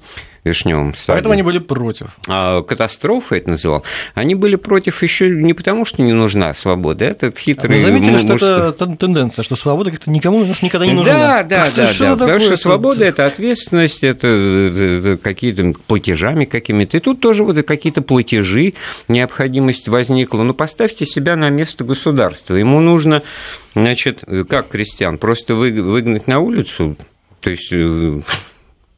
вишневом саде. Поэтому они были против. А, катастрофа это называл. Они были против еще не потому, что не нужна свобода. Этот хитрый... Вы заметили, что это тенденция, что свобода как-то никому у нас никогда не нужна. Да, да, да. да потому что свобода – это ответственность, это какие-то платежами какими-то. И тут тоже вот какие-то платежи, необходимость возникла. Но поставьте себя на место государства. Ему нужно, значит, как крестьян, просто выгнать на улицу, то есть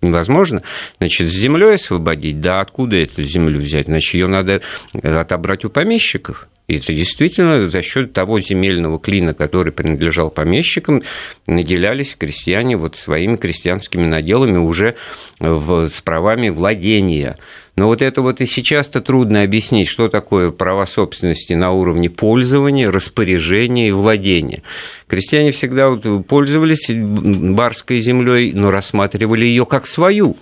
невозможно. Значит, с землей освободить, да, откуда эту землю взять? Значит, ее надо отобрать у помещиков. И это действительно за счет того земельного клина, который принадлежал помещикам, наделялись крестьяне вот своими крестьянскими наделами уже в, с правами владения. Но вот это вот и сейчас-то трудно объяснить, что такое права собственности на уровне пользования, распоряжения и владения. Крестьяне всегда вот пользовались барской землей, но рассматривали ее как свою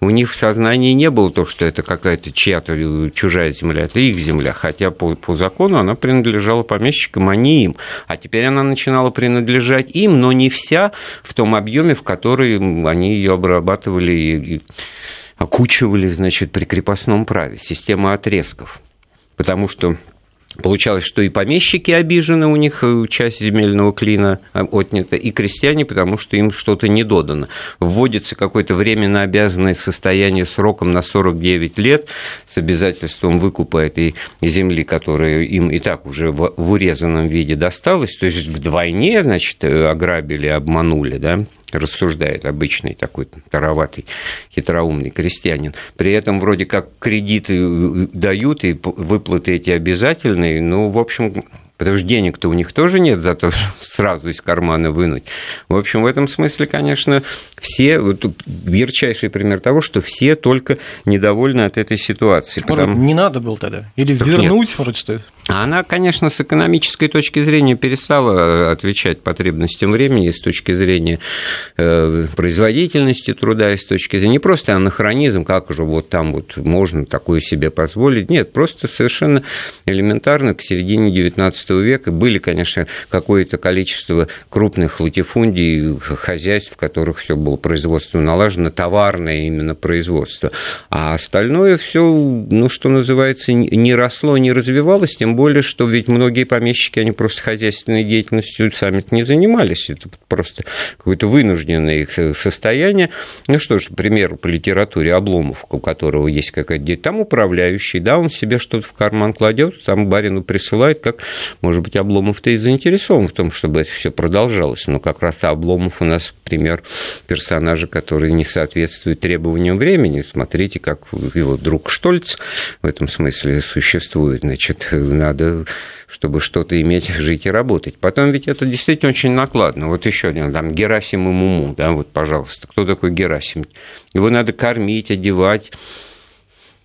у них в сознании не было то, что это какая-то чья-то чужая земля, это их земля, хотя по, по закону она принадлежала помещикам, а не им. А теперь она начинала принадлежать им, но не вся в том объеме, в который они ее обрабатывали и окучивали, значит, при крепостном праве, система отрезков. Потому что Получалось, что и помещики обижены, у них э, часть земельного клина э, отнята, и крестьяне, потому что им что-то не додано. Вводится какое-то временно обязанное состояние сроком на 49 лет с обязательством выкупа этой земли, которая им и так уже в, в урезанном виде досталась, то есть вдвойне, значит, э, ограбили, обманули, да, рассуждает обычный такой тароватый, хитроумный крестьянин. При этом вроде как кредиты э, дают, и выплаты эти обязательные, ну, в общем, потому что денег-то у них тоже нет, зато [LAUGHS] сразу из кармана вынуть. В общем, в этом смысле, конечно, все, вот ярчайший пример того, что все только недовольны от этой ситуации. Может, потому... не надо было тогда? Или так вернуть, нет. вроде что она, конечно, с экономической точки зрения перестала отвечать потребностям времени, с точки зрения э, производительности труда, и с точки зрения не просто анахронизм, как же вот там вот можно такое себе позволить. Нет, просто совершенно элементарно к середине XIX века были, конечно, какое-то количество крупных латифундий, хозяйств, в которых все было производство налажено, товарное именно производство. А остальное все, ну, что называется, не росло, не развивалось, тем более, что ведь многие помещики, они просто хозяйственной деятельностью сами не занимались. Это просто какое-то вынужденное их э, состояние. Ну что ж, пример по литературе Обломов, у которого есть какая-то там управляющий, да, он себе что-то в карман кладет, там барину присылает, как, может быть, Обломов-то и заинтересован в том, чтобы это все продолжалось. Но как раз Обломов у нас пример персонажа, который не соответствует требованиям времени. Смотрите, как его друг Штольц в этом смысле существует. Значит, на надо, чтобы что-то иметь, жить и работать. Потом ведь это действительно очень накладно. Вот еще один, там, Герасим и Муму, да, вот, пожалуйста, кто такой Герасим? Его надо кормить, одевать,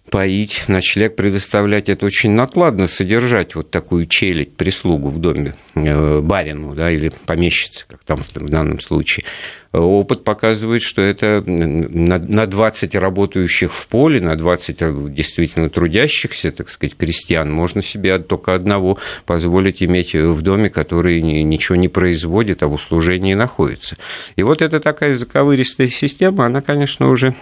поить, ночлег предоставлять, это очень накладно содержать вот такую челядь, прислугу в доме, э, барину, да, или помещице, как там в данном случае. Опыт показывает, что это на 20 работающих в поле, на 20 действительно трудящихся, так сказать, крестьян, можно себе только одного позволить иметь в доме, который ничего не производит, а в услужении находится. И вот эта такая заковыристая система, она, конечно, уже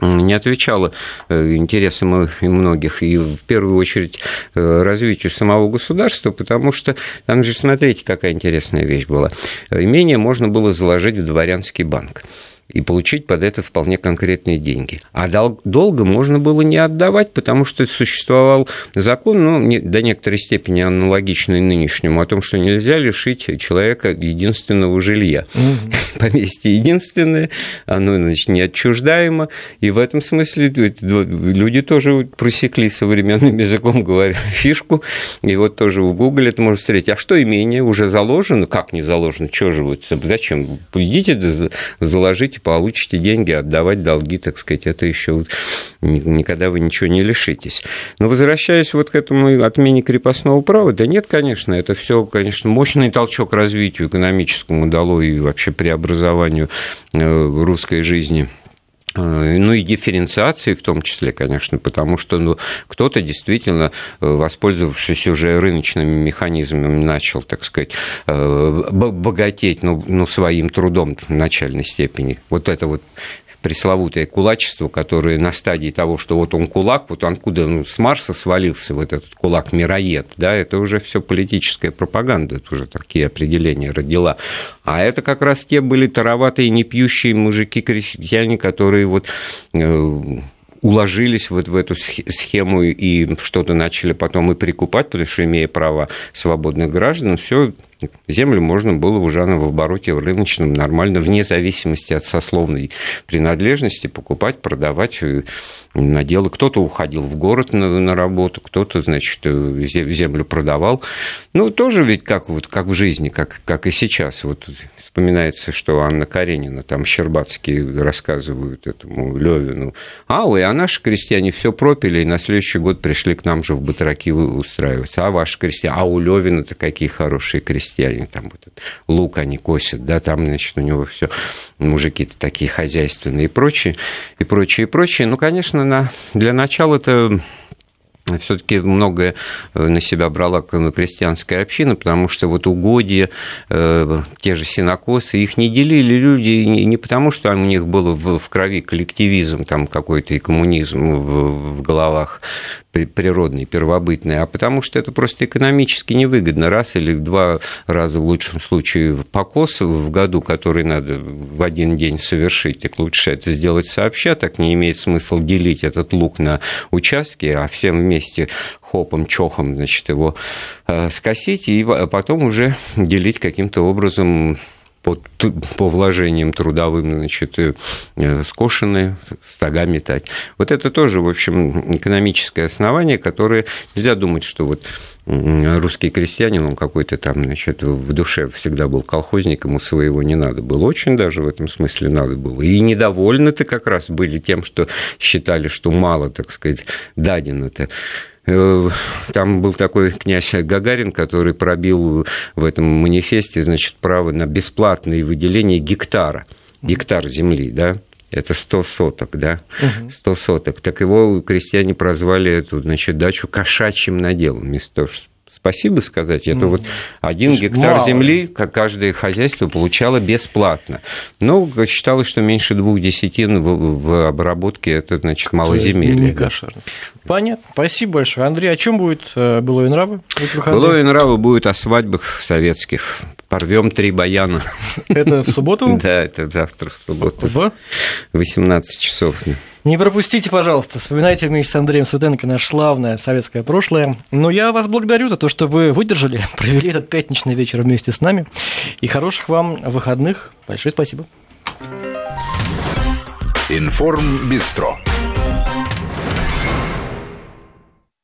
не отвечала э, интересам многих и в первую очередь э, развитию самого государства, потому что там же, смотрите, какая интересная вещь была. Имение можно было заложить в дворянский банк и получить под это вполне конкретные деньги. А долго можно было не отдавать, потому что существовал закон, ну, до некоторой степени аналогичный нынешнему, о том, что нельзя лишить человека единственного жилья. Угу. [LAUGHS] Поместье единственное, оно, значит, неотчуждаемо, и в этом смысле люди тоже просекли современным языком, [LAUGHS] говоря, фишку, и вот тоже в Google это можно встретить. А что имение уже заложено? Как не заложено? Чего же вот, зачем? Идите, заложите получите деньги, отдавать долги, так сказать, это еще никогда вы ничего не лишитесь. Но возвращаясь вот к этому отмене крепостного права, да нет, конечно, это все, конечно, мощный толчок развитию экономическому дало и вообще преобразованию э, русской жизни ну и дифференциации в том числе, конечно, потому что ну, кто-то действительно, э, воспользовавшись уже рыночными механизмами, начал, так сказать, богатеть ну, ну, своим трудом в начальной степени. Вот это вот пресловутое кулачество, которое на стадии того, что вот он кулак, вот откуда ну, с Марса свалился вот этот кулак-мироед, да, это уже все политическая пропаганда, это уже такие определения родила. А это как раз те были тароватые, непьющие мужики-крестьяне, которые вот э, уложились вот в эту схему и что-то начали потом и прикупать, потому что, имея право свободных граждан, все землю можно было уже в обороте в рыночном нормально, вне зависимости от сословной принадлежности, покупать, продавать э, на дело. Кто-то уходил в город на, на работу, кто-то, значит, э, землю продавал. Ну, тоже ведь как, вот, как в жизни, как, как и сейчас. Вот вспоминается, что Анна Каренина, там Щербатские рассказывают этому Левину. А, ой, а наши крестьяне все пропили, и на следующий год пришли к нам же в батраки устраиваться. А ваши крестьяне, а у Левина-то какие хорошие крестьяне, там вот этот лук они косят, да, там, значит, у него все мужики-то такие хозяйственные и прочее, и прочее, и прочее. Ну, конечно, на, для начала это все-таки многое э, на себя брала крестьянская община, потому что вот угодья, э, те же синокосы, их не делили люди не потому, что у них было в крови коллективизм там какой-то и коммунизм в головах природный, первобытный, а потому что это просто экономически невыгодно. Раз или два раза в лучшем случае покос в году, который надо в один день совершить, так лучше это сделать сообща, так не имеет смысла делить этот лук на участки, а всем вместе хопом, чохом, значит, его э, скосить и потом уже делить каким-то образом по, по вложениям трудовым, значит, э, скошенные, стога метать. Вот это тоже, в общем, экономическое основание, которое нельзя думать, что вот русский крестьянин, он какой-то там, значит, в душе всегда был колхозник, ему своего не надо было. Очень даже в этом смысле надо было. И недовольны-то как раз были тем, что считали, что мало, так сказать, дадено-то. Э, там был такой князь Гагарин, который пробил в этом манифесте, значит, право на бесплатное выделение гектара, гектар земли, да, это 100 соток, да, 100 соток. Так его крестьяне прозвали эту, значит, дачу кошачьим наделом, вместо того, спасибо сказать. Это вот один гектар мало. земли, как каждое хозяйство получало бесплатно. Но считалось, что меньше двух десятин в, в обработке это, значит, малоземелье. Не да. Понятно. Спасибо большое. Андрей, о чем будет э, былое нравы? Былое нравы будет о свадьбах советских. Порвем три баяна. Это в субботу? [LAUGHS] Да, это завтра в субботу. В? 18 часов. Не пропустите, пожалуйста, вспоминайте вместе с Андреем Светенко наше славное советское прошлое. Но я вас благодарю за то, что вы выдержали, [LAUGHS] провели этот пятничный вечер вместе с нами. И хороших вам выходных. Большое спасибо. Информ Бистро.